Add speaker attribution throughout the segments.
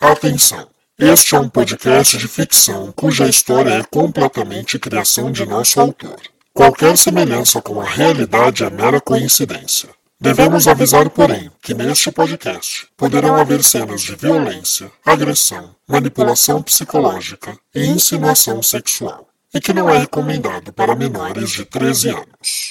Speaker 1: Atenção! Este é um podcast de ficção cuja história é completamente criação de nosso autor. Qualquer semelhança com a realidade é mera coincidência. Devemos avisar, porém, que neste podcast poderão haver cenas de violência, agressão, manipulação psicológica e insinuação sexual, e que não é recomendado para menores de 13 anos.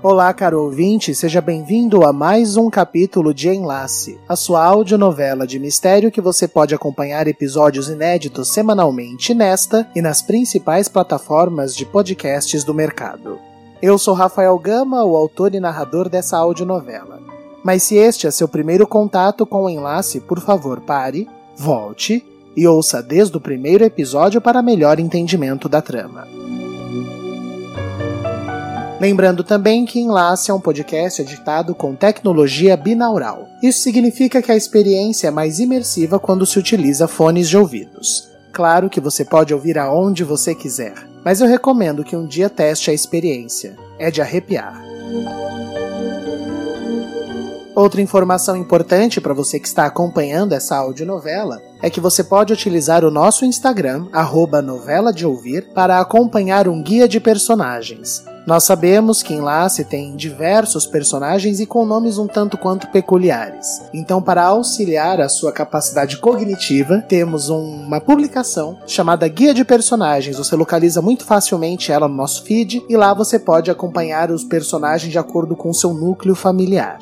Speaker 2: Olá, caro ouvinte, seja bem-vindo a mais um capítulo de Enlace, a sua audionovela de mistério que você pode acompanhar episódios inéditos semanalmente nesta e nas principais plataformas de podcasts do mercado. Eu sou Rafael Gama, o autor e narrador dessa audionovela. Mas se este é seu primeiro contato com o Enlace, por favor, pare, volte e ouça desde o primeiro episódio para melhor entendimento da trama. Lembrando também que Enlace é um podcast editado com tecnologia binaural. Isso significa que a experiência é mais imersiva quando se utiliza fones de ouvidos. Claro que você pode ouvir aonde você quiser, mas eu recomendo que um dia teste a experiência. É de arrepiar. Outra informação importante para você que está acompanhando essa audionovela é que você pode utilizar o nosso Instagram, novela de ouvir, para acompanhar um guia de personagens. Nós sabemos que em Lace tem diversos personagens e com nomes um tanto quanto peculiares. Então, para auxiliar a sua capacidade cognitiva, temos um, uma publicação chamada Guia de Personagens. Você localiza muito facilmente ela no nosso feed e lá você pode acompanhar os personagens de acordo com o seu núcleo familiar.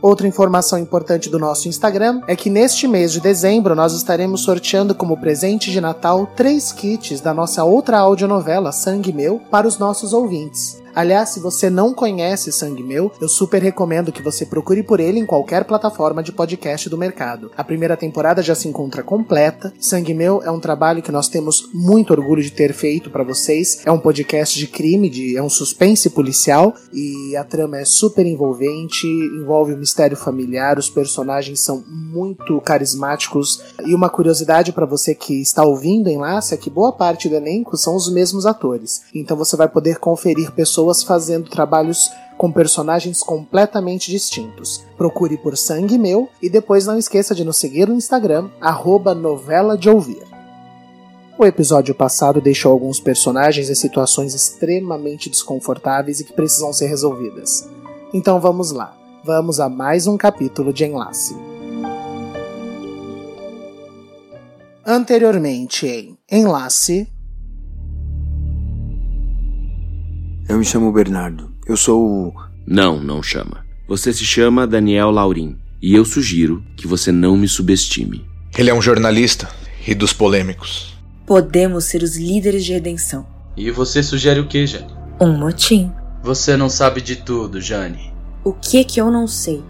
Speaker 2: Outra informação importante do nosso Instagram é que neste mês de dezembro nós estaremos sorteando como presente de Natal três kits da nossa outra audionovela Sangue Meu para os nossos ouvintes. Aliás, se você não conhece Sangue Meu, eu super recomendo que você procure por ele em qualquer plataforma de podcast do mercado. A primeira temporada já se encontra completa. Sangue Meu é um trabalho que nós temos muito orgulho de ter feito para vocês. É um podcast de crime, de, é um suspense policial e a trama é super envolvente, envolve o um mistério familiar, os personagens são muito carismáticos e uma curiosidade para você que está ouvindo em Laça é que boa parte do elenco são os mesmos atores. Então você vai poder conferir pessoas pessoas fazendo trabalhos com personagens completamente distintos. Procure por Sangue Meu e depois não esqueça de nos seguir no Instagram, arroba novela de ouvir. O episódio passado deixou alguns personagens em situações extremamente desconfortáveis e que precisam ser resolvidas. Então vamos lá, vamos a mais um capítulo de Enlace. Anteriormente em Enlace,
Speaker 3: Eu me chamo Bernardo. Eu sou o.
Speaker 4: Não, não chama. Você se chama Daniel Laurim. E eu sugiro que você não me subestime.
Speaker 5: Ele é um jornalista e dos polêmicos.
Speaker 6: Podemos ser os líderes de redenção.
Speaker 7: E você sugere o que, Jane?
Speaker 6: Um motim.
Speaker 7: Você não sabe de tudo, Jane.
Speaker 6: O que que eu não sei?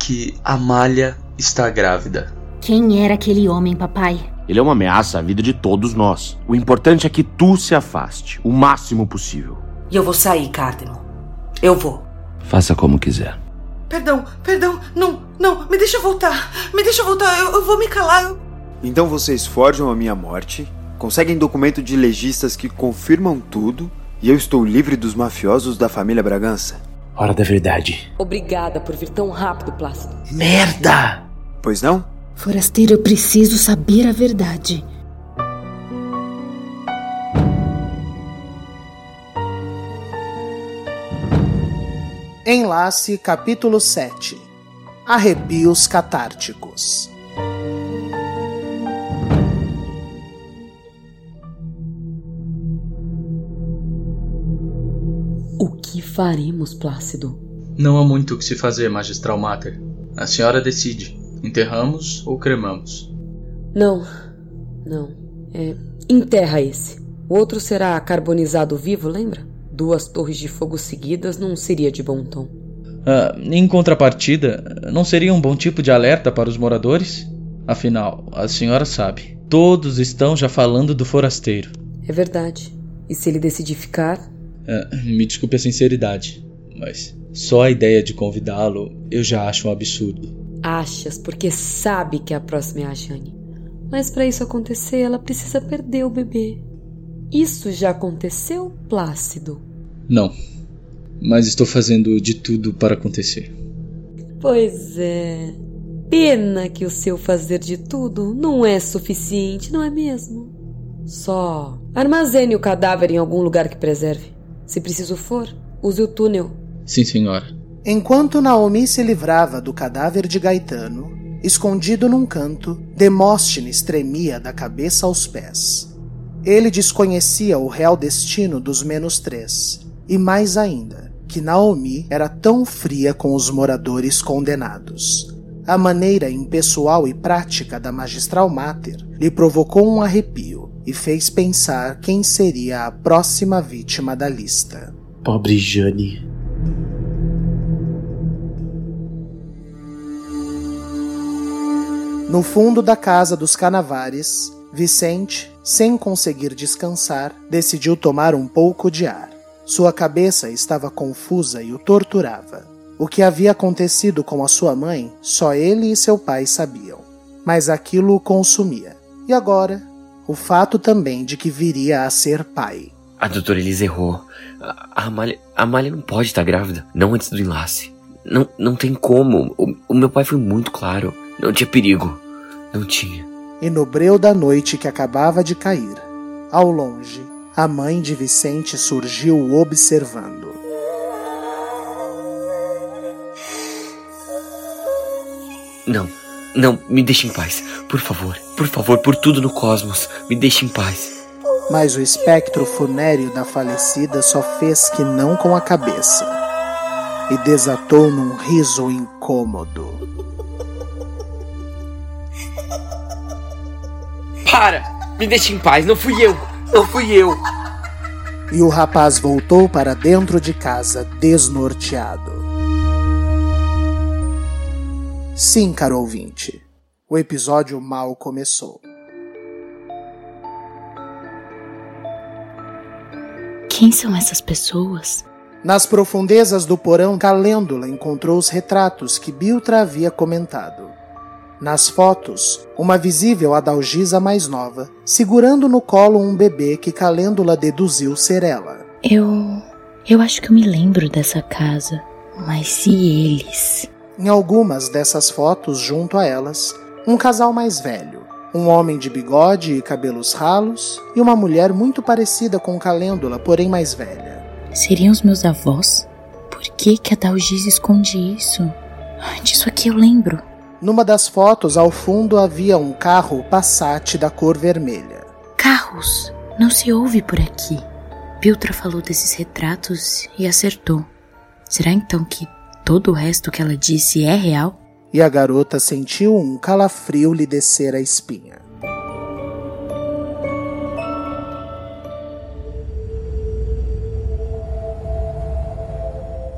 Speaker 7: Que Amália está grávida.
Speaker 8: Quem era aquele homem, papai?
Speaker 4: Ele é uma ameaça à vida de todos nós. O importante é que tu se afaste o máximo possível.
Speaker 6: E eu vou sair, Cardinal. Eu vou.
Speaker 4: Faça como quiser.
Speaker 9: Perdão, perdão. Não, não. Me deixa voltar. Me deixa voltar. Eu, eu vou me calar. Eu...
Speaker 3: Então vocês forjam a minha morte, conseguem documento de legistas que confirmam tudo e eu estou livre dos mafiosos da família Bragança.
Speaker 4: Hora da verdade.
Speaker 6: Obrigada por vir tão rápido, Plácido.
Speaker 2: Merda!
Speaker 3: Pois não?
Speaker 8: Forasteiro, eu preciso saber a verdade.
Speaker 2: Enlace capítulo 7 Arrepios catárticos
Speaker 6: O que faremos, Plácido?
Speaker 7: Não há muito o que se fazer, Magistral Mater. A senhora decide. Enterramos ou cremamos?
Speaker 6: Não, não. É, enterra esse. O outro será carbonizado vivo, lembra? Duas torres de fogo seguidas não seria de bom tom.
Speaker 7: Ah, em contrapartida, não seria um bom tipo de alerta para os moradores? Afinal, a senhora sabe, todos estão já falando do forasteiro.
Speaker 6: É verdade. E se ele decidir ficar?
Speaker 7: Ah, me desculpe a sinceridade, mas só a ideia de convidá-lo eu já acho um absurdo.
Speaker 6: Achas porque sabe que a próxima é a Jane. Mas para isso acontecer, ela precisa perder o bebê. Isso já aconteceu, Plácido?
Speaker 7: Não. mas estou fazendo de tudo para acontecer.
Speaker 6: Pois é. Pena que o seu fazer de tudo não é suficiente, não é mesmo? Só armazene o cadáver em algum lugar que preserve. Se preciso for, use o túnel.
Speaker 7: Sim, senhora.
Speaker 2: Enquanto Naomi se livrava do cadáver de Gaetano, escondido num canto, Demóstenes tremia da cabeça aos pés. Ele desconhecia o real destino dos menos três, e mais ainda, que Naomi era tão fria com os moradores condenados. A maneira impessoal e prática da magistral mater lhe provocou um arrepio e fez pensar quem seria a próxima vítima da lista.
Speaker 10: Pobre Jane.
Speaker 2: No fundo da casa dos Canavares, Vicente, sem conseguir descansar, decidiu tomar um pouco de ar. Sua cabeça estava confusa e o torturava. O que havia acontecido com a sua mãe, só ele e seu pai sabiam. Mas aquilo o consumia. E agora, o fato também de que viria a ser pai.
Speaker 10: A doutora Elisa errou. A Amália, a Amália não pode estar grávida, não antes do enlace. Não, não tem como. O, o meu pai foi muito claro. Não tinha perigo. Não tinha.
Speaker 2: E no breu da noite que acabava de cair, ao longe, a mãe de Vicente surgiu observando.
Speaker 10: Não, não, me deixe em paz. Por favor, por favor, por tudo no cosmos, me deixe em paz.
Speaker 2: Mas o espectro funéreo da falecida só fez que não com a cabeça e desatou num riso incômodo.
Speaker 10: Para! Me deixe em paz, não fui eu! Não fui eu!
Speaker 2: E o rapaz voltou para dentro de casa, desnorteado. Sim, caro ouvinte, o episódio mal começou.
Speaker 8: Quem são essas pessoas?
Speaker 2: Nas profundezas do porão, Calêndula encontrou os retratos que Biltra havia comentado. Nas fotos, uma visível Adalgisa mais nova, segurando no colo um bebê que Calêndula deduziu ser ela.
Speaker 8: Eu. Eu acho que eu me lembro dessa casa. Mas e eles?
Speaker 2: Em algumas dessas fotos, junto a elas, um casal mais velho, um homem de bigode e cabelos ralos e uma mulher muito parecida com Calêndula, porém mais velha.
Speaker 8: Seriam os meus avós? Por que que a Dalgisa esconde isso? Disso aqui eu lembro.
Speaker 2: Numa das fotos, ao fundo, havia um carro Passat da cor vermelha.
Speaker 8: Carros não se ouve por aqui. Piltra falou desses retratos e acertou. Será então que todo o resto que ela disse é real?
Speaker 2: E a garota sentiu um calafrio lhe descer a espinha.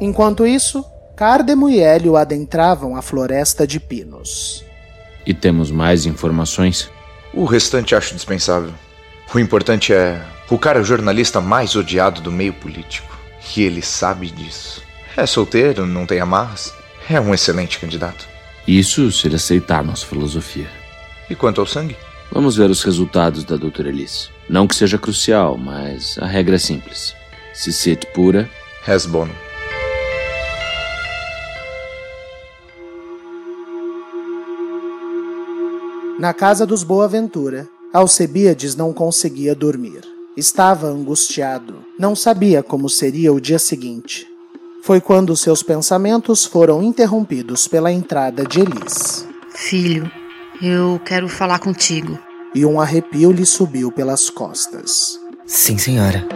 Speaker 2: Enquanto isso, Cardemo e Hélio adentravam a floresta de pinos.
Speaker 4: E temos mais informações?
Speaker 5: O restante acho dispensável. O importante é. O cara é o jornalista mais odiado do meio político. E ele sabe disso. É solteiro, não tem amarras. É um excelente candidato.
Speaker 4: Isso se ele aceitar nossa filosofia.
Speaker 5: E quanto ao sangue?
Speaker 4: Vamos ver os resultados da doutora Alice. Não que seja crucial, mas a regra é simples. Se sit pura,
Speaker 5: res bonum.
Speaker 2: Na casa dos Boaventura, Alcebiades não conseguia dormir. Estava angustiado, não sabia como seria o dia seguinte. Foi quando seus pensamentos foram interrompidos pela entrada de Elis.
Speaker 11: Filho, eu quero falar contigo.
Speaker 2: E um arrepio lhe subiu pelas costas.
Speaker 10: Sim, senhora.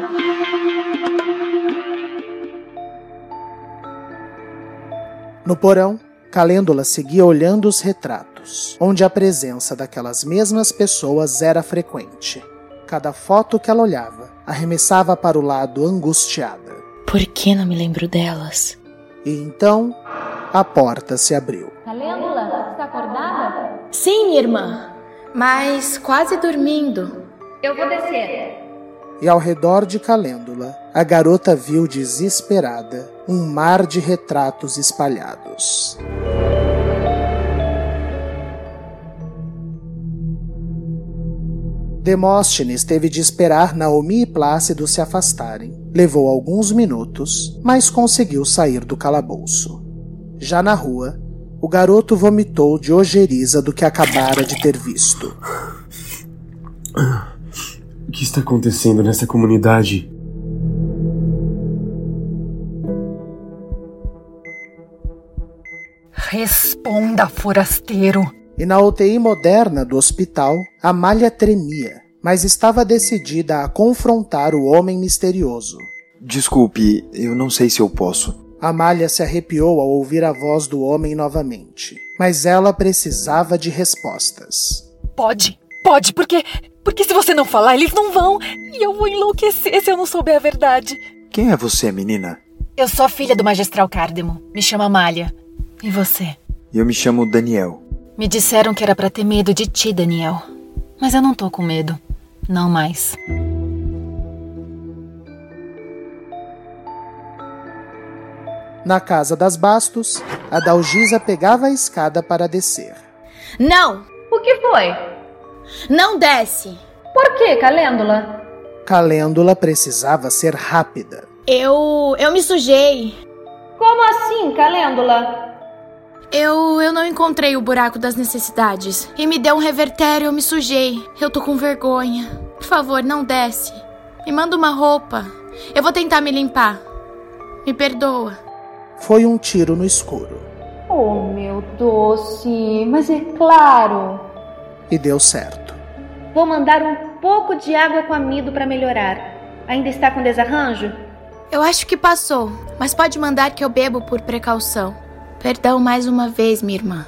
Speaker 2: No porão, Calêndula seguia olhando os retratos, onde a presença daquelas mesmas pessoas era frequente. Cada foto que ela olhava arremessava para o lado angustiada.
Speaker 8: Por que não me lembro delas?
Speaker 2: E então a porta se abriu.
Speaker 12: Calêndula, está acordada?
Speaker 13: Sim, minha irmã, mas quase dormindo.
Speaker 12: Eu vou descer.
Speaker 2: E ao redor de Calêndula, a garota viu desesperada um mar de retratos espalhados. Demóstenes teve de esperar Naomi e Plácido se afastarem. Levou alguns minutos, mas conseguiu sair do calabouço. Já na rua, o garoto vomitou de ojeriza do que acabara de ter visto.
Speaker 14: O que está acontecendo nessa comunidade?
Speaker 15: Responda, forasteiro.
Speaker 2: E na UTI moderna do hospital, Amália tremia, mas estava decidida a confrontar o homem misterioso.
Speaker 3: Desculpe, eu não sei se eu posso.
Speaker 2: Amália se arrepiou ao ouvir a voz do homem novamente, mas ela precisava de respostas.
Speaker 15: Pode, pode, porque. Porque se você não falar, eles não vão. E eu vou enlouquecer se eu não souber a verdade.
Speaker 3: Quem é você, menina?
Speaker 15: Eu sou a filha do magistral Cardemo. Me chama Amália. E você?
Speaker 3: Eu me chamo Daniel.
Speaker 15: Me disseram que era para ter medo de ti, Daniel. Mas eu não tô com medo. Não mais.
Speaker 2: Na casa das Bastos, a Dalgisa pegava a escada para descer.
Speaker 13: Não!
Speaker 12: O que foi?
Speaker 13: Não desce!
Speaker 12: Por que, Calêndula?
Speaker 2: Calêndula precisava ser rápida.
Speaker 13: Eu. eu me sujei.
Speaker 12: Como assim, Calêndula?
Speaker 13: Eu. eu não encontrei o buraco das necessidades. E me deu um revertério, eu me sujei. Eu tô com vergonha. Por favor, não desce. Me manda uma roupa. Eu vou tentar me limpar. Me perdoa.
Speaker 2: Foi um tiro no escuro.
Speaker 12: Oh, meu doce, mas é claro.
Speaker 2: E deu certo.
Speaker 12: Vou mandar um pouco de água com amido para melhorar. Ainda está com desarranjo?
Speaker 13: Eu acho que passou, mas pode mandar que eu bebo por precaução. Perdão mais uma vez, minha irmã.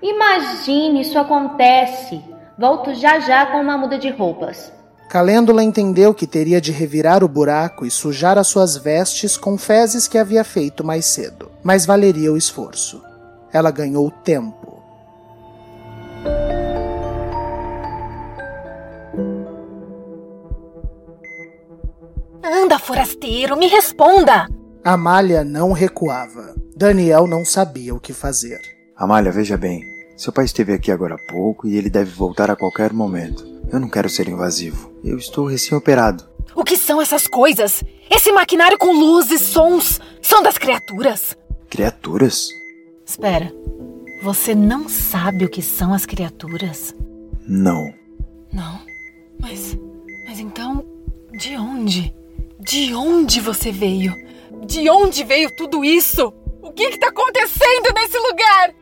Speaker 12: Imagine, isso acontece. Volto já já com uma muda de roupas.
Speaker 2: Calêndula entendeu que teria de revirar o buraco e sujar as suas vestes com fezes que havia feito mais cedo, mas valeria o esforço. Ela ganhou tempo.
Speaker 15: Anda, forasteiro, me responda!
Speaker 2: Amália não recuava. Daniel não sabia o que fazer.
Speaker 3: Amália, veja bem. Seu pai esteve aqui agora há pouco e ele deve voltar a qualquer momento. Eu não quero ser invasivo. Eu estou recém-operado.
Speaker 15: O que são essas coisas? Esse maquinário com luzes, sons, são das criaturas?
Speaker 3: Criaturas?
Speaker 15: Espera. Você não sabe o que são as criaturas?
Speaker 3: Não.
Speaker 15: Não? Mas. Mas então. De onde? De onde você veio? De onde veio tudo isso? O que está acontecendo nesse lugar?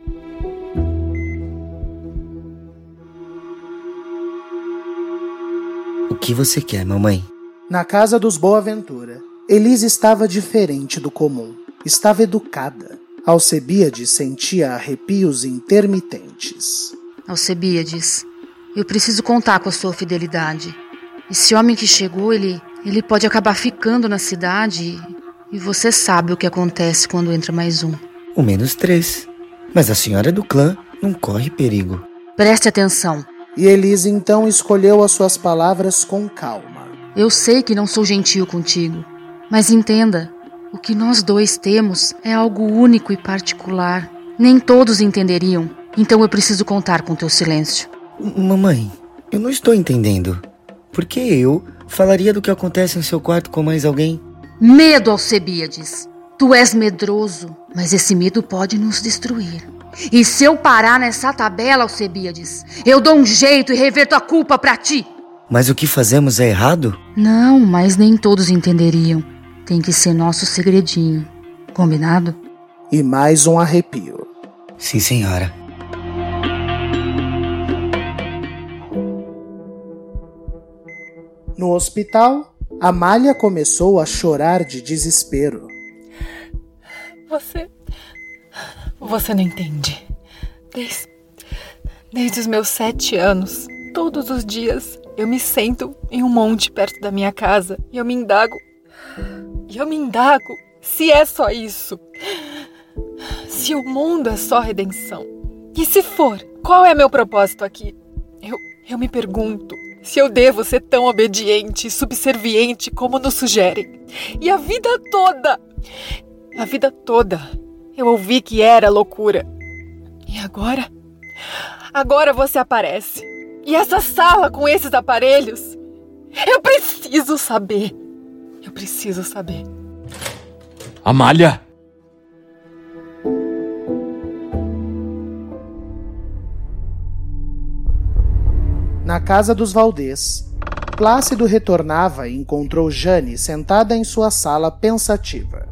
Speaker 10: O que você quer, mamãe?
Speaker 2: Na casa dos Boaventura, Elise estava diferente do comum. Estava educada. Alcebíades sentia arrepios intermitentes.
Speaker 11: Alcebíades, eu preciso contar com a sua fidelidade. Esse homem que chegou, ele, ele pode acabar ficando na cidade e você sabe o que acontece quando entra mais um.
Speaker 10: O menos três. Mas a senhora do clã não corre perigo.
Speaker 11: Preste atenção.
Speaker 2: E Elise então escolheu as suas palavras com calma.
Speaker 11: Eu sei que não sou gentil contigo, mas entenda: o que nós dois temos é algo único e particular. Nem todos entenderiam, então eu preciso contar com teu silêncio.
Speaker 10: Mamãe, eu não estou entendendo. Por que eu falaria do que acontece em seu quarto com mais alguém?
Speaker 11: Medo, Alcebíades. Tu és medroso, mas esse medo pode nos destruir. E se eu parar nessa tabela, Alcebíades, eu dou um jeito e reverto a culpa para ti.
Speaker 10: Mas o que fazemos é errado?
Speaker 11: Não, mas nem todos entenderiam. Tem que ser nosso segredinho. Combinado?
Speaker 2: E mais um arrepio.
Speaker 10: Sim, senhora.
Speaker 2: No hospital, Amália começou a chorar de desespero.
Speaker 15: Você. Você não entende. Desde. Desde os meus sete anos, todos os dias, eu me sento em um monte perto da minha casa e eu me indago. E eu me indago se é só isso. Se o mundo é só redenção. E se for, qual é meu propósito aqui? Eu, eu me pergunto se eu devo ser tão obediente e subserviente como nos sugerem. E a vida toda, a vida toda, eu ouvi que era loucura. E agora? Agora você aparece. E essa sala com esses aparelhos? Eu preciso saber. Eu preciso saber.
Speaker 4: Amália!
Speaker 2: Na casa dos Valdez, Plácido retornava e encontrou Jane sentada em sua sala pensativa.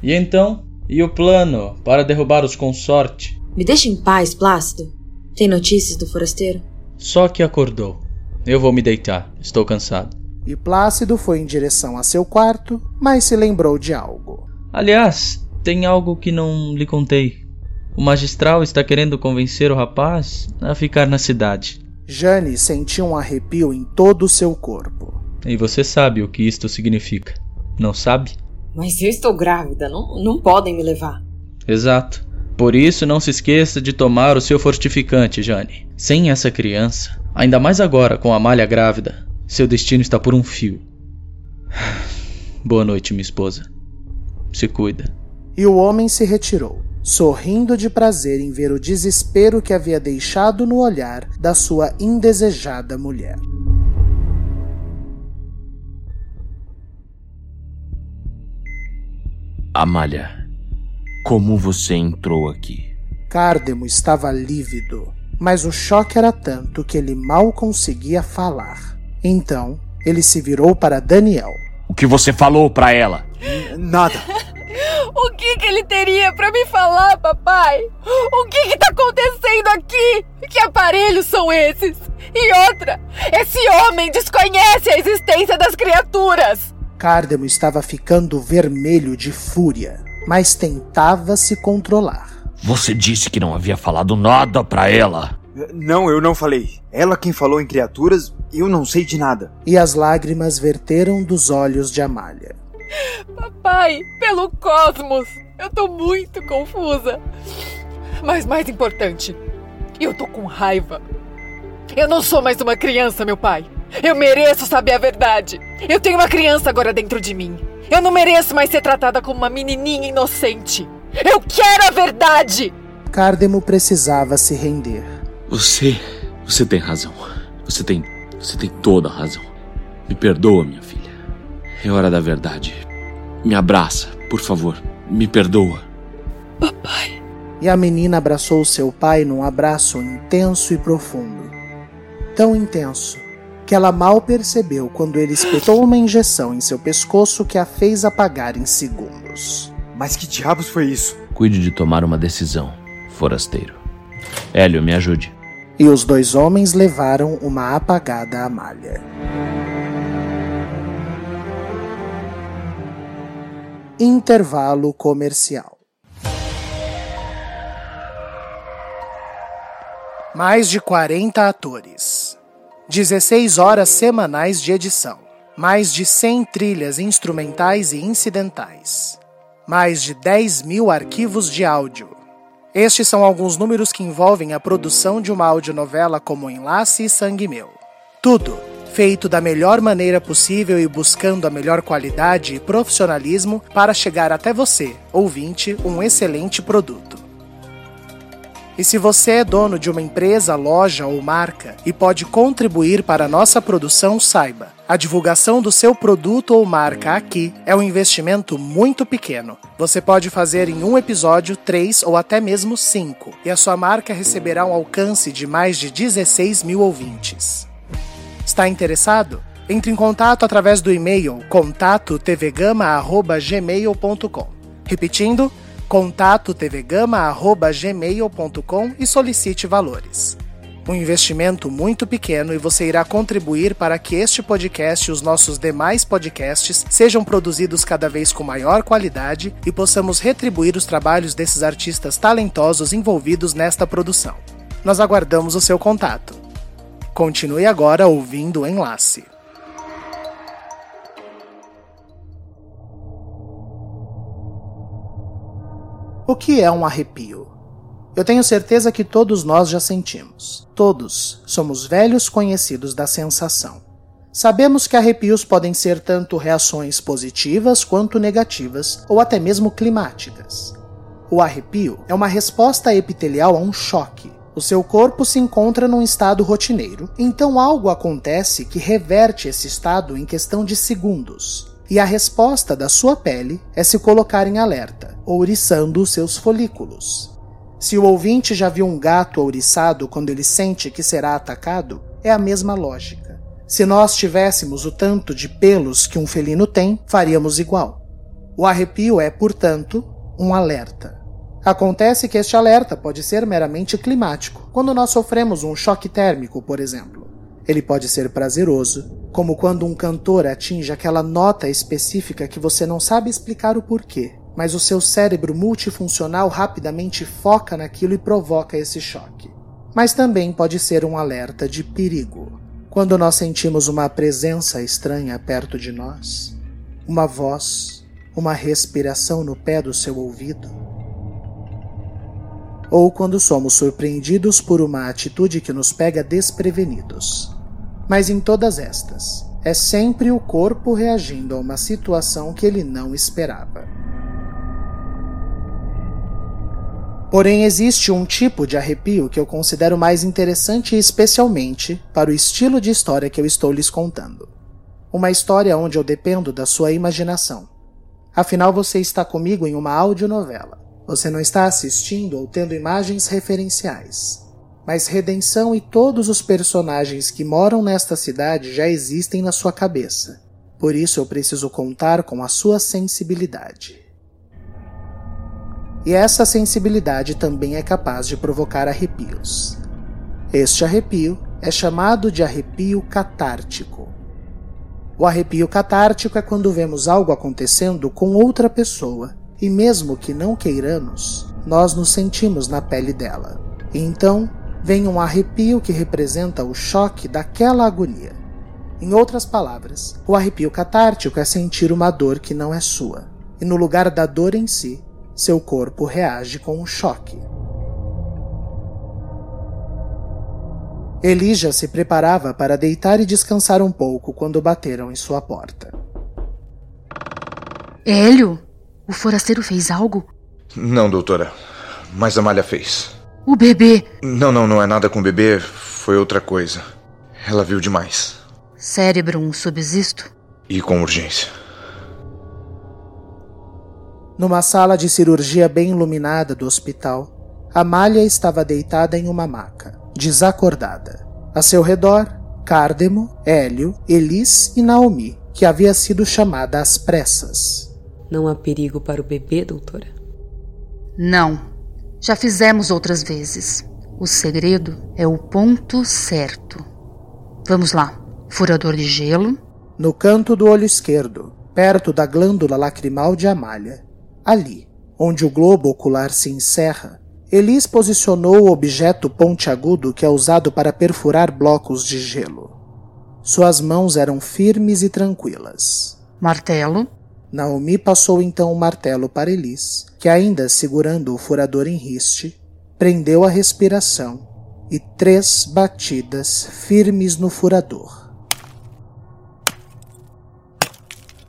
Speaker 7: E então? E o plano para derrubar os consorte?
Speaker 16: Me deixa em paz, Plácido. Tem notícias do forasteiro?
Speaker 7: Só que acordou. Eu vou me deitar. Estou cansado.
Speaker 2: E Plácido foi em direção a seu quarto, mas se lembrou de algo.
Speaker 7: Aliás, tem algo que não lhe contei. O magistral está querendo convencer o rapaz a ficar na cidade.
Speaker 2: Jane sentiu um arrepio em todo o seu corpo.
Speaker 7: E você sabe o que isto significa, não sabe?
Speaker 16: Mas eu estou grávida, não, não podem me levar.
Speaker 7: Exato. Por isso, não se esqueça de tomar o seu fortificante, Jane. Sem essa criança, ainda mais agora com a malha grávida, seu destino está por um fio. Boa noite, minha esposa. Se cuida.
Speaker 2: E o homem se retirou, sorrindo de prazer em ver o desespero que havia deixado no olhar da sua indesejada mulher.
Speaker 4: Amália, como você entrou aqui?
Speaker 2: Cárdemo estava lívido, mas o choque era tanto que ele mal conseguia falar. Então, ele se virou para Daniel.
Speaker 4: O que você falou para ela?
Speaker 3: Nada.
Speaker 15: O que, que ele teria para me falar, papai? O que que tá acontecendo aqui? Que aparelhos são esses? E outra, esse homem desconhece a existência das criaturas.
Speaker 2: Cárdemo estava ficando vermelho de fúria, mas tentava se controlar.
Speaker 4: Você disse que não havia falado nada para ela.
Speaker 3: Não, eu não falei. Ela quem falou em criaturas, eu não sei de nada.
Speaker 2: E as lágrimas verteram dos olhos de Amália.
Speaker 15: Papai, pelo cosmos, eu tô muito confusa. Mas mais importante, eu tô com raiva. Eu não sou mais uma criança, meu pai. Eu mereço saber a verdade. Eu tenho uma criança agora dentro de mim. Eu não mereço mais ser tratada como uma menininha inocente. Eu quero a verdade!
Speaker 2: Cárdemo precisava se render.
Speaker 4: Você. Você tem razão. Você tem. Você tem toda a razão. Me perdoa, minha filha. É hora da verdade. Me abraça, por favor. Me perdoa.
Speaker 15: Papai.
Speaker 2: E a menina abraçou seu pai num abraço intenso e profundo. Tão intenso que ela mal percebeu quando ele espetou uma injeção em seu pescoço que a fez apagar em segundos.
Speaker 3: Mas que diabos foi isso?
Speaker 4: Cuide de tomar uma decisão, forasteiro. Hélio, me ajude.
Speaker 2: E os dois homens levaram uma apagada à malha. Intervalo comercial. Mais de 40 atores. 16 horas semanais de edição. Mais de 100 trilhas instrumentais e incidentais. Mais de 10 mil arquivos de áudio. Estes são alguns números que envolvem a produção de uma audionovela como Enlace e Sangue Meu. Tudo feito da melhor maneira possível e buscando a melhor qualidade e profissionalismo para chegar até você, ouvinte, um excelente produto. E se você é dono de uma empresa, loja ou marca e pode contribuir para a nossa produção, saiba. A divulgação do seu produto ou marca aqui é um investimento muito pequeno. Você pode fazer em um episódio três ou até mesmo cinco, e a sua marca receberá um alcance de mais de 16 mil ouvintes. Está interessado? Entre em contato através do e-mail contato tvgama@gmail.com. Repetindo, contato tvgama@gmail.com e solicite valores. Um investimento muito pequeno e você irá contribuir para que este podcast e os nossos demais podcasts sejam produzidos cada vez com maior qualidade e possamos retribuir os trabalhos desses artistas talentosos envolvidos nesta produção. Nós aguardamos o seu contato. Continue agora ouvindo o enlace. O que é um arrepio? Eu tenho certeza que todos nós já sentimos. Todos somos velhos conhecidos da sensação. Sabemos que arrepios podem ser tanto reações positivas quanto negativas, ou até mesmo climáticas. O arrepio é uma resposta epitelial a um choque, O seu corpo se encontra num estado rotineiro, então algo acontece que reverte esse estado em questão de segundos. E a resposta da sua pele é se colocar em alerta, ouriçando os seus folículos. Se o ouvinte já viu um gato ouriçado quando ele sente que será atacado, é a mesma lógica. Se nós tivéssemos o tanto de pelos que um felino tem, faríamos igual. O arrepio é, portanto, um alerta. Acontece que este alerta pode ser meramente climático, quando nós sofremos um choque térmico, por exemplo. Ele pode ser prazeroso, como quando um cantor atinge aquela nota específica que você não sabe explicar o porquê, mas o seu cérebro multifuncional rapidamente foca naquilo e provoca esse choque. Mas também pode ser um alerta de perigo, quando nós sentimos uma presença estranha perto de nós, uma voz, uma respiração no pé do seu ouvido ou quando somos surpreendidos por uma atitude que nos pega desprevenidos. Mas em todas estas, é sempre o corpo reagindo a uma situação que ele não esperava. Porém, existe um tipo de arrepio que eu considero mais interessante, especialmente para o estilo de história que eu estou lhes contando. Uma história onde eu dependo da sua imaginação. Afinal, você está comigo em uma audionovela. Você não está assistindo ou tendo imagens referenciais. Mas Redenção e todos os personagens que moram nesta cidade já existem na sua cabeça. Por isso eu preciso contar com a sua sensibilidade. E essa sensibilidade também é capaz de provocar arrepios. Este arrepio é chamado de arrepio catártico. O arrepio catártico é quando vemos algo acontecendo com outra pessoa e mesmo que não queiramos, nós nos sentimos na pele dela. E então vem um arrepio que representa o choque daquela agonia. Em outras palavras, o arrepio catártico é sentir uma dor que não é sua, e no lugar da dor em si, seu corpo reage com um choque. Elija se preparava para deitar e descansar um pouco quando bateram em sua porta.
Speaker 11: Hélio? O forasteiro fez algo?
Speaker 5: Não, doutora. Mas a malha fez.
Speaker 11: O bebê.
Speaker 5: Não, não, não é nada com o bebê. Foi outra coisa. Ela viu demais.
Speaker 11: Cérebro um subsisto?
Speaker 5: E com urgência.
Speaker 2: Numa sala de cirurgia bem iluminada do hospital, Amália estava deitada em uma maca, desacordada. A seu redor, Cárdemo, Hélio, Elis e Naomi, que havia sido chamada às pressas.
Speaker 6: Não há perigo para o bebê, doutora?
Speaker 11: Não. Já fizemos outras vezes. O segredo é o ponto certo. Vamos lá. Furador de gelo.
Speaker 2: No canto do olho esquerdo, perto da glândula lacrimal de Amália. Ali, onde o globo ocular se encerra, Elis posicionou o objeto pontiagudo que é usado para perfurar blocos de gelo. Suas mãos eram firmes e tranquilas.
Speaker 11: Martelo.
Speaker 2: Naomi passou então o martelo para Elis, que ainda segurando o furador em riste, prendeu a respiração e três batidas firmes no furador.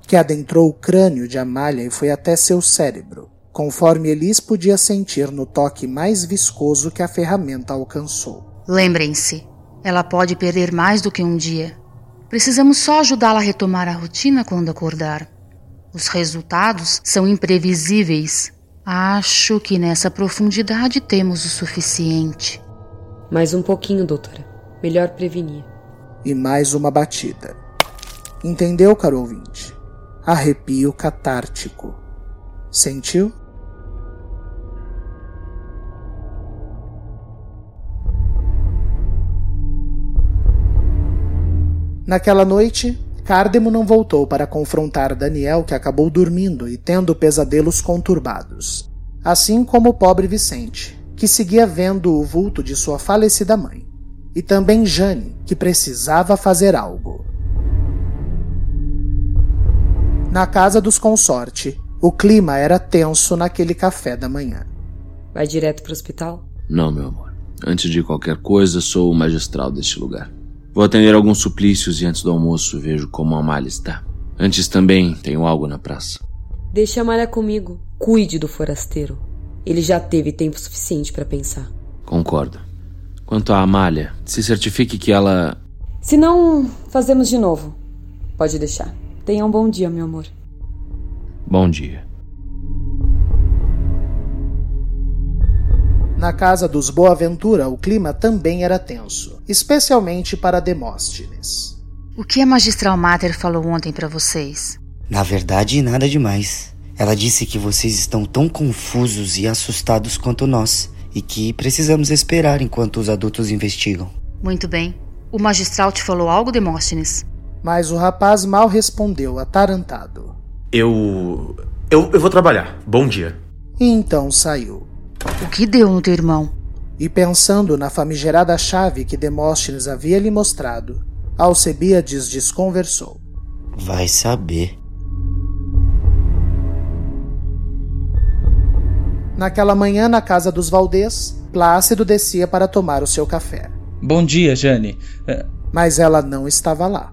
Speaker 2: Que adentrou o crânio de Amália e foi até seu cérebro, conforme Elis podia sentir no toque mais viscoso que a ferramenta alcançou.
Speaker 11: Lembrem-se, ela pode perder mais do que um dia. Precisamos só ajudá-la a retomar a rotina quando acordar. Os resultados são imprevisíveis. Acho que nessa profundidade temos o suficiente.
Speaker 6: Mais um pouquinho, doutora. Melhor prevenir.
Speaker 2: E mais uma batida. Entendeu, caro ouvinte? Arrepio catártico. Sentiu? Naquela noite, Cárdemo não voltou para confrontar Daniel, que acabou dormindo e tendo pesadelos conturbados. Assim como o pobre Vicente, que seguia vendo o vulto de sua falecida mãe. E também Jane, que precisava fazer algo. Na casa dos consorte, o clima era tenso naquele café da manhã.
Speaker 6: Vai direto para o hospital?
Speaker 4: Não, meu amor. Antes de qualquer coisa, sou o magistral deste lugar. Vou atender alguns suplícios e antes do almoço vejo como a Malha está. Antes também tenho algo na praça.
Speaker 6: Deixe a Malha comigo. Cuide do forasteiro. Ele já teve tempo suficiente para pensar.
Speaker 4: Concordo. Quanto à Amália, se certifique que ela.
Speaker 6: Se não, fazemos de novo. Pode deixar. Tenha um bom dia, meu amor.
Speaker 4: Bom dia.
Speaker 2: Na casa dos Boaventura, o clima também era tenso, especialmente para Demóstenes.
Speaker 11: O que a magistral Mater falou ontem para vocês?
Speaker 17: Na verdade, nada demais. Ela disse que vocês estão tão confusos e assustados quanto nós, e que precisamos esperar enquanto os adultos investigam.
Speaker 11: Muito bem. O magistral te falou algo, Demóstenes?
Speaker 2: Mas o rapaz mal respondeu, atarantado.
Speaker 14: Eu. Eu, eu vou trabalhar. Bom dia.
Speaker 2: E então saiu.
Speaker 11: O que deu no teu irmão?
Speaker 2: E pensando na famigerada chave que Demóstenes havia lhe mostrado, Alcebiades desconversou.
Speaker 17: Vai saber.
Speaker 2: Naquela manhã, na casa dos Valdez, Plácido descia para tomar o seu café.
Speaker 7: Bom dia, Jane.
Speaker 2: Mas ela não estava lá.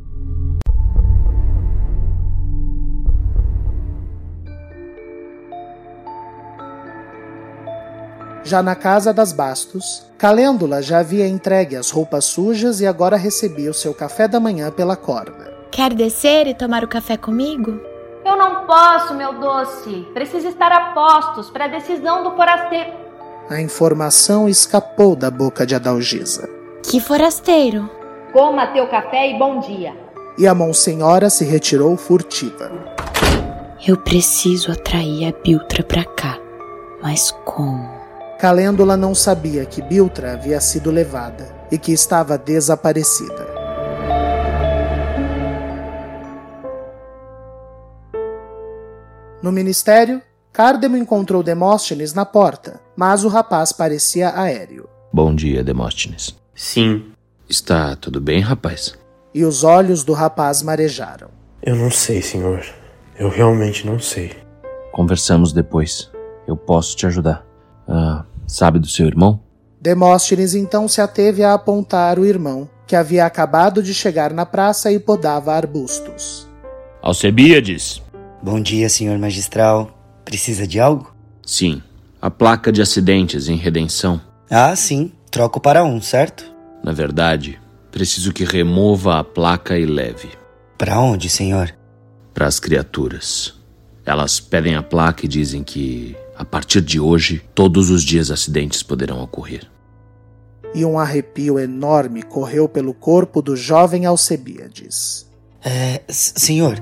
Speaker 2: Já na casa das Bastos, Calêndula já havia entregue as roupas sujas e agora recebia o seu café da manhã pela corda.
Speaker 13: Quer descer e tomar o café comigo?
Speaker 12: Eu não posso, meu doce. Preciso estar a postos para a decisão do forasteiro.
Speaker 2: A informação escapou da boca de Adalgisa.
Speaker 13: Que forasteiro?
Speaker 12: Coma teu café e bom dia.
Speaker 2: E a Monsenhora se retirou furtiva.
Speaker 8: Eu preciso atrair a Biltra pra cá. Mas como?
Speaker 2: Calêndula não sabia que Biltra havia sido levada e que estava desaparecida. No ministério, Cárdemo encontrou Demóstenes na porta, mas o rapaz parecia aéreo.
Speaker 4: Bom dia, Demóstenes.
Speaker 14: Sim.
Speaker 4: Está tudo bem, rapaz?
Speaker 2: E os olhos do rapaz marejaram.
Speaker 14: Eu não sei, senhor. Eu realmente não sei.
Speaker 4: Conversamos depois. Eu posso te ajudar. Ah, sabe do seu irmão?
Speaker 2: Demóstenes então se ateve a apontar o irmão, que havia acabado de chegar na praça e podava arbustos.
Speaker 4: Alcebiades!
Speaker 17: Bom dia, senhor magistral. Precisa de algo?
Speaker 4: Sim. A placa de acidentes em redenção.
Speaker 17: Ah, sim. Troco para um, certo?
Speaker 4: Na verdade, preciso que remova a placa e leve.
Speaker 17: Para onde, senhor?
Speaker 4: Para as criaturas. Elas pedem a placa e dizem que, a partir de hoje, todos os dias acidentes poderão ocorrer.
Speaker 2: E um arrepio enorme correu pelo corpo do jovem Alcebiades.
Speaker 17: É, senhor,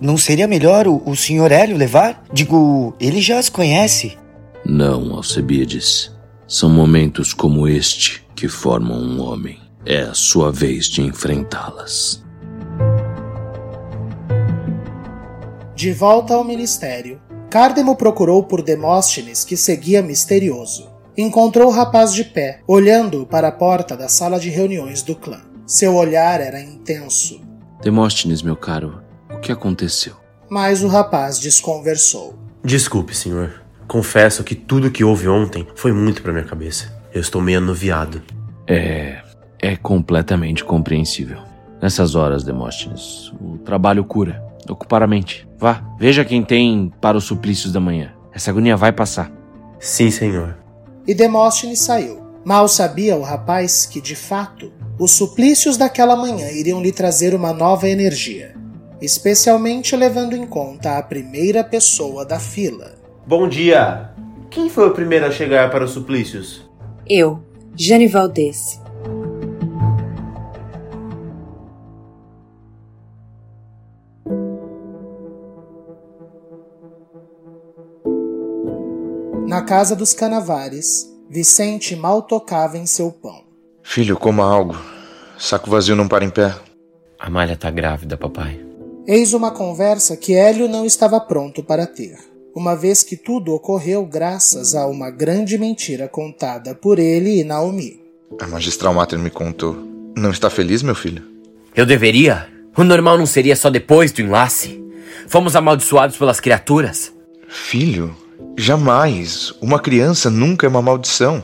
Speaker 17: não seria melhor o, o senhor Hélio levar? Digo, ele já as conhece.
Speaker 4: Não, Alcebiades. São momentos como este que formam um homem. É a sua vez de enfrentá-las.
Speaker 2: De volta ao ministério, Cárdemo procurou por Demóstenes, que seguia misterioso. Encontrou o rapaz de pé, olhando para a porta da sala de reuniões do clã. Seu olhar era intenso.
Speaker 4: Demóstenes, meu caro, o que aconteceu?
Speaker 2: Mas o rapaz desconversou.
Speaker 14: Desculpe, senhor. Confesso que tudo que houve ontem foi muito para minha cabeça. Eu estou meio anuviado.
Speaker 4: É. É completamente compreensível. Nessas horas, Demóstenes, o trabalho cura. Ocupar a mente. Vá, veja quem tem para os suplícios da manhã. Essa agonia vai passar.
Speaker 14: Sim, senhor.
Speaker 2: E Demóstenes saiu. Mal sabia o rapaz que, de fato, os suplícios daquela manhã iriam lhe trazer uma nova energia, especialmente levando em conta a primeira pessoa da fila.
Speaker 14: Bom dia! Quem foi o primeiro a chegar para os suplícios?
Speaker 16: Eu, Jane Valdez.
Speaker 2: Na casa dos Canavares, Vicente mal tocava em seu pão.
Speaker 5: Filho, coma algo. Saco vazio não para em pé.
Speaker 10: A Malha tá grávida, papai.
Speaker 2: Eis uma conversa que Hélio não estava pronto para ter, uma vez que tudo ocorreu graças a uma grande mentira contada por ele e Naomi.
Speaker 5: A magistral Mater me contou. Não está feliz, meu filho?
Speaker 10: Eu deveria? O normal não seria só depois do enlace? Fomos amaldiçoados pelas criaturas?
Speaker 5: Filho, jamais. Uma criança nunca é uma maldição.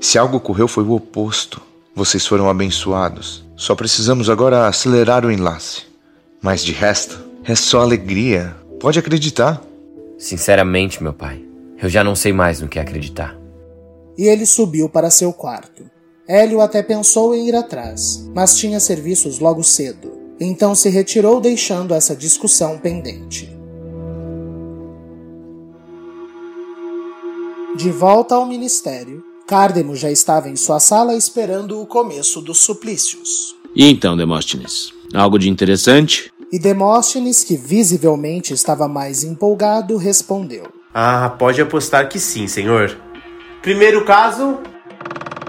Speaker 5: Se algo ocorreu, foi o oposto. Vocês foram abençoados. Só precisamos agora acelerar o enlace. Mas de resto, é só alegria. Pode acreditar.
Speaker 10: Sinceramente, meu pai, eu já não sei mais no que acreditar.
Speaker 2: E ele subiu para seu quarto. Hélio até pensou em ir atrás, mas tinha serviços logo cedo. Então se retirou, deixando essa discussão pendente. De volta ao ministério, Cárdemo já estava em sua sala esperando o começo dos suplícios.
Speaker 4: E então, Demóstenes? Algo de interessante?
Speaker 2: E Demóstenes, que visivelmente estava mais empolgado, respondeu:
Speaker 14: Ah, pode apostar que sim, senhor. Primeiro caso.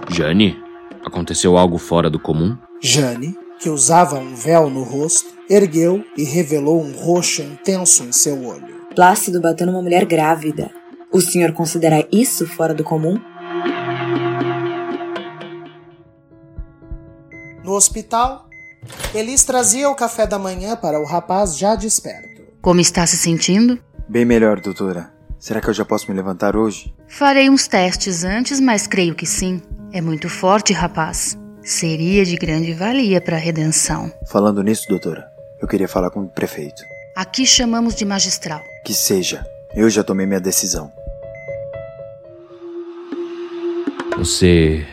Speaker 4: Jane, aconteceu algo fora do comum?
Speaker 2: Jane, que usava um véu no rosto, ergueu e revelou um roxo intenso em seu olho.
Speaker 16: Plácido bateu numa mulher grávida. O senhor considera isso fora do comum?
Speaker 2: No hospital, Elis trazia o café da manhã para o rapaz já desperto.
Speaker 11: Como está se sentindo?
Speaker 3: Bem melhor, doutora. Será que eu já posso me levantar hoje?
Speaker 11: Farei uns testes antes, mas creio que sim. É muito forte, rapaz. Seria de grande valia para a redenção.
Speaker 3: Falando nisso, doutora, eu queria falar com o prefeito.
Speaker 11: Aqui chamamos de magistral.
Speaker 3: Que seja. Eu já tomei minha decisão.
Speaker 4: Você.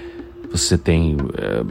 Speaker 4: Você tem eh,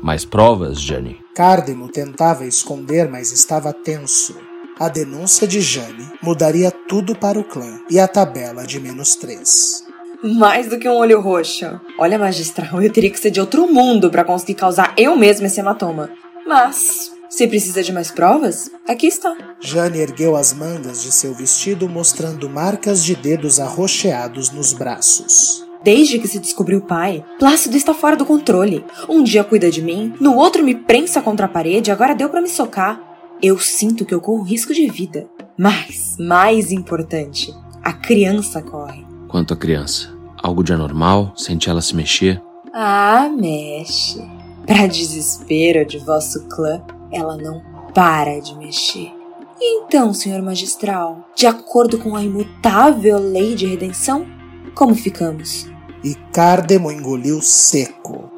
Speaker 4: mais provas, Jane?
Speaker 2: Cárdemo tentava esconder, mas estava tenso. A denúncia de Jane mudaria tudo para o clã e a tabela de menos três.
Speaker 16: Mais do que um olho roxo. Olha, magistral, eu teria que ser de outro mundo para conseguir causar eu mesma esse hematoma. Mas, se precisa de mais provas, aqui está.
Speaker 2: Jane ergueu as mangas de seu vestido, mostrando marcas de dedos arroxeados nos braços.
Speaker 16: Desde que se descobriu o pai, Plácido está fora do controle. Um dia cuida de mim, no outro me prensa contra a parede, agora deu para me socar. Eu sinto que eu corro risco de vida. Mas, mais importante, a criança corre.
Speaker 4: Quanto à criança? Algo de anormal? Sente ela se mexer?
Speaker 16: Ah, mexe. Para desespero de vosso clã, ela não para de mexer. Então, senhor magistral, de acordo com a imutável lei de redenção, como ficamos?
Speaker 2: E Cárdemo engoliu seco.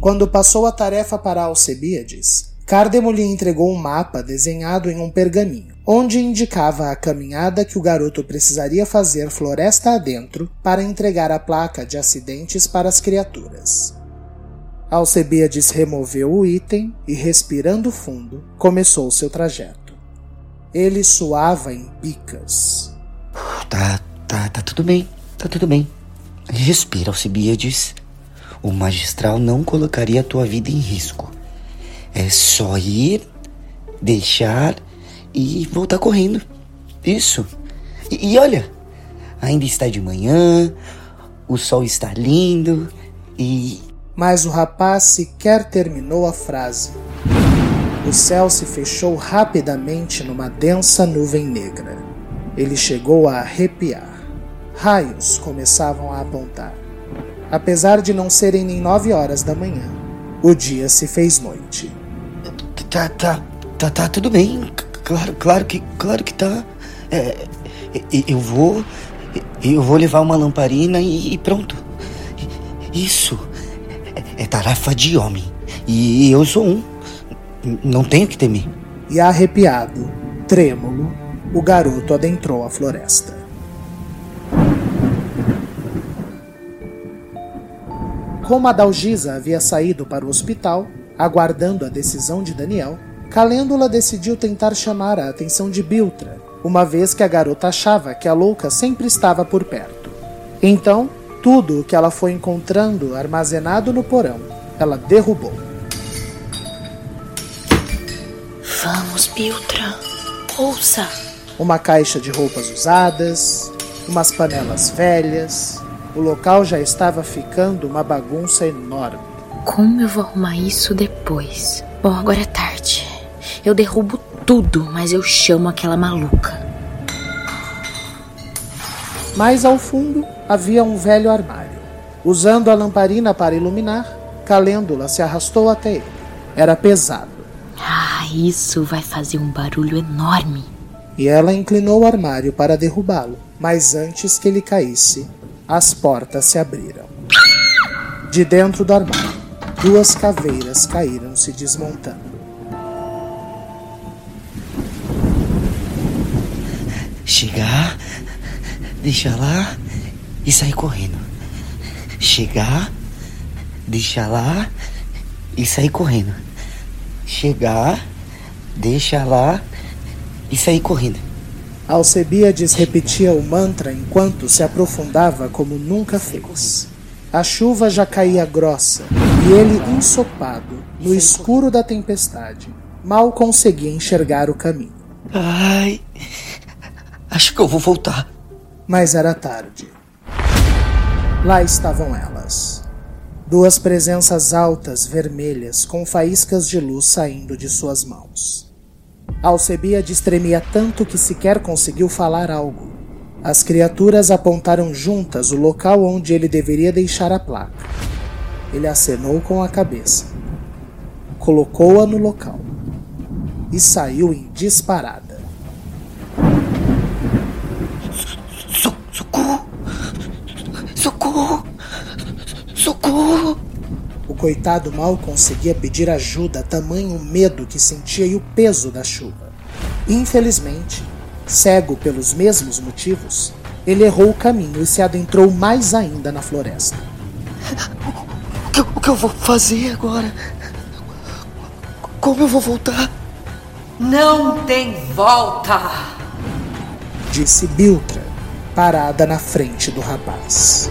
Speaker 2: Quando passou a tarefa para Alcebiades, Cárdemo lhe entregou um mapa desenhado em um pergaminho, onde indicava a caminhada que o garoto precisaria fazer floresta adentro para entregar a placa de acidentes para as criaturas. Alcebiades removeu o item e, respirando fundo, começou seu trajeto. Ele suava em picas.
Speaker 17: Tá, tá, tá tudo bem, tá tudo bem. Respira, Alcebiades. O magistral não colocaria a tua vida em risco. É só ir, deixar e voltar correndo. Isso. E, e olha, ainda está de manhã, o sol está lindo e.
Speaker 2: Mas o rapaz sequer terminou a frase. O céu se fechou rapidamente numa densa nuvem negra. Ele chegou a arrepiar. Raios começavam a apontar. Apesar de não serem nem nove horas da manhã, o dia se fez noite.
Speaker 17: Tá, tá, tá, tá tudo bem. Claro, claro que, claro que tá. É, eu vou, eu vou levar uma lamparina e, pronto. Isso é, é tarefa de homem e eu sou um. Não tenho que temer.
Speaker 2: E arrepiado, trêmulo, o garoto adentrou a floresta. Como a Dalgisa havia saído para o hospital, aguardando a decisão de Daniel, Calêndula decidiu tentar chamar a atenção de Biltra, uma vez que a garota achava que a louca sempre estava por perto. Então, tudo o que ela foi encontrando armazenado no porão, ela derrubou.
Speaker 8: Vamos, Biltra. Ouça.
Speaker 2: Uma caixa de roupas usadas, umas panelas velhas, o local já estava ficando uma bagunça enorme.
Speaker 8: Como eu vou arrumar isso depois? Bom, agora é tarde. Eu derrubo tudo, mas eu chamo aquela maluca.
Speaker 2: Mais ao fundo havia um velho armário. Usando a lamparina para iluminar, Calêndula se arrastou até ele. Era pesado.
Speaker 8: Ah, isso vai fazer um barulho enorme.
Speaker 2: E ela inclinou o armário para derrubá-lo, mas antes que ele caísse, as portas se abriram. De dentro do armário, duas caveiras caíram se desmontando.
Speaker 17: Chegar, deixar lá e sair correndo. Chegar, deixar lá e sair correndo. Chegar, deixar lá e sair correndo.
Speaker 2: Alcebiades repetia o mantra enquanto se aprofundava como nunca fez. A chuva já caía grossa e ele, ensopado, no escuro da tempestade, mal conseguia enxergar o caminho.
Speaker 17: Ai, acho que eu vou voltar.
Speaker 2: Mas era tarde. Lá estavam elas. Duas presenças altas, vermelhas, com faíscas de luz saindo de suas mãos. Alcebiades tremia tanto que sequer conseguiu falar algo. As criaturas apontaram juntas o local onde ele deveria deixar a placa. Ele acenou com a cabeça, colocou-a no local e saiu em disparada.
Speaker 17: Socorro! Socorro! Socorro!
Speaker 2: O coitado mal conseguia pedir ajuda, tamanho o medo que sentia e o peso da chuva. Infelizmente, cego pelos mesmos motivos, ele errou o caminho e se adentrou mais ainda na floresta.
Speaker 17: O que, o que eu vou fazer agora? Como eu vou voltar?
Speaker 9: Não tem volta!
Speaker 2: Disse Biltra, parada na frente do rapaz.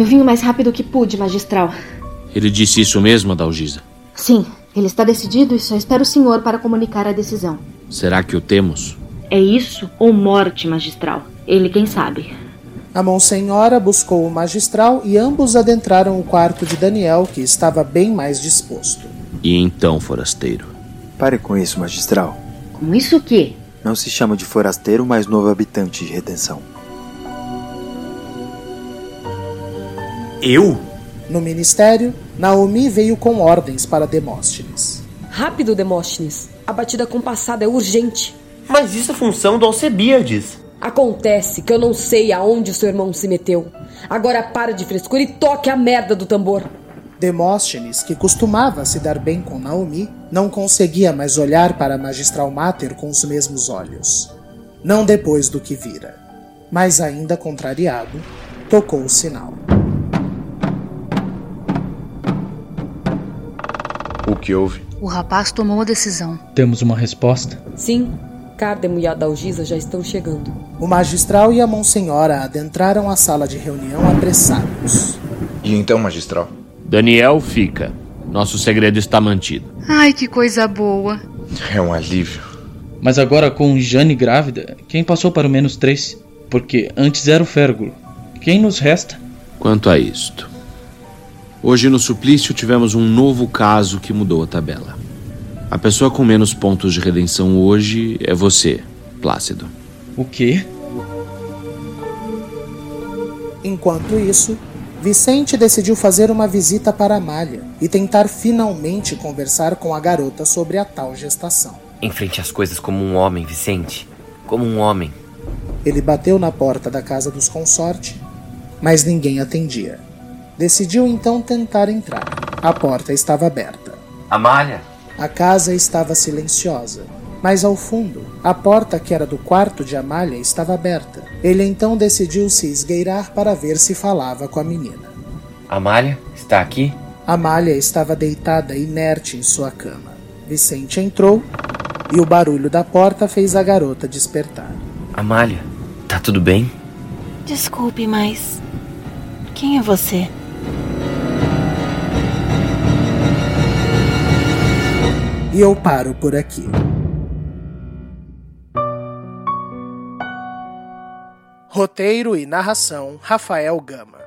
Speaker 18: Eu vim o mais rápido que pude, magistral.
Speaker 4: Ele disse isso mesmo, Adalgisa?
Speaker 18: Sim, ele está decidido e só espera o senhor para comunicar a decisão.
Speaker 4: Será que o temos?
Speaker 18: É isso ou morte, magistral? Ele quem sabe.
Speaker 2: A Monsenhora buscou o magistral e ambos adentraram o quarto de Daniel, que estava bem mais disposto.
Speaker 4: E então, forasteiro?
Speaker 3: Pare com isso, magistral.
Speaker 18: Com isso o quê?
Speaker 3: Não se chama de forasteiro, mas novo habitante de redenção.
Speaker 14: Eu?
Speaker 2: No ministério, Naomi veio com ordens para Demóstenes.
Speaker 6: Rápido, Demóstenes. A batida compassada é urgente.
Speaker 14: Mas isso é função do Alcebiades.
Speaker 6: Acontece que eu não sei aonde o seu irmão se meteu. Agora para de frescura e toque a merda do tambor.
Speaker 2: Demóstenes, que costumava se dar bem com Naomi, não conseguia mais olhar para a magistral Mater com os mesmos olhos. Não depois do que vira. Mas ainda contrariado, tocou o sinal.
Speaker 5: O que houve?
Speaker 11: O rapaz tomou a decisão.
Speaker 7: Temos uma resposta?
Speaker 6: Sim, Cardemo e Adalgisa já estão chegando.
Speaker 2: O magistral e a monsenhora adentraram a sala de reunião apressados.
Speaker 5: E então, magistral?
Speaker 4: Daniel fica. Nosso segredo está mantido.
Speaker 11: Ai, que coisa boa.
Speaker 5: É um alívio.
Speaker 7: Mas agora com Jane grávida, quem passou para o menos três? Porque antes era o Férgulo. Quem nos resta?
Speaker 4: Quanto a isto. Hoje no suplício tivemos um novo caso que mudou a tabela. A pessoa com menos pontos de redenção hoje é você, Plácido.
Speaker 7: O quê?
Speaker 2: Enquanto isso, Vicente decidiu fazer uma visita para Amália e tentar finalmente conversar com a garota sobre a tal gestação.
Speaker 10: Enfrente as coisas como um homem, Vicente. Como um homem.
Speaker 2: Ele bateu na porta da casa dos consorte, mas ninguém atendia. Decidiu então tentar entrar. A porta estava aberta.
Speaker 10: Amália!
Speaker 2: A casa estava silenciosa, mas ao fundo, a porta que era do quarto de Amália estava aberta. Ele então decidiu se esgueirar para ver se falava com a menina.
Speaker 10: Amália, está aqui?
Speaker 2: Amália estava deitada inerte em sua cama. Vicente entrou e o barulho da porta fez a garota despertar.
Speaker 10: Amália, tá tudo bem?
Speaker 19: Desculpe, mas. Quem é você?
Speaker 2: E eu paro por aqui. Roteiro e narração: Rafael Gama.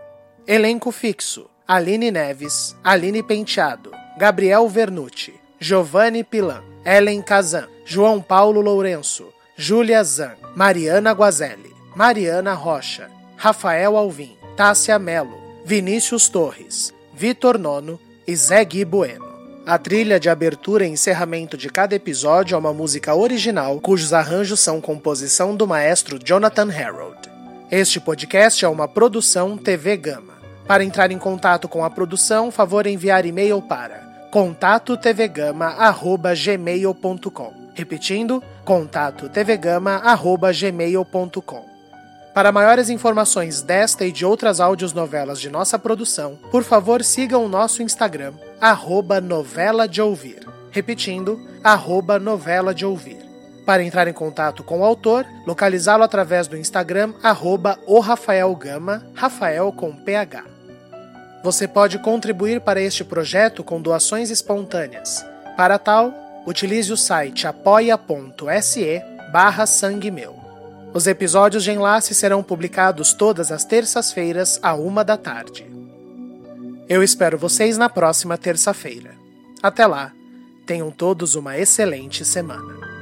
Speaker 2: Elenco fixo: Aline Neves, Aline Penteado, Gabriel Vernucci, Giovanni Pilan, Ellen Kazan, João Paulo Lourenço, Júlia Zan, Mariana Guazelli, Mariana Rocha, Rafael Alvim, Tássia Melo, Vinícius Torres, Vitor Nono e Zé Gui Bueno. A trilha de abertura e encerramento de cada episódio é uma música original, cujos arranjos são composição do maestro Jonathan Harold. Este podcast é uma produção TV Gama. Para entrar em contato com a produção, favor enviar e-mail para contatotvgama@gmail.com. Repetindo, contatotvgama@gmail.com. Para maiores informações desta e de outras áudios novelas de nossa produção, por favor sigam o nosso Instagram, arroba novela de ouvir. Repetindo, arroba novela de ouvir. Para entrar em contato com o autor, localizá-lo através do Instagram, arroba o Rafael Gama, Rafael com PH. Você pode contribuir para este projeto com doações espontâneas. Para tal, utilize o site apoia.se barra sangue meu. Os episódios de Enlace serão publicados todas as terças-feiras, à uma da tarde. Eu espero vocês na próxima terça-feira. Até lá, tenham todos uma excelente semana.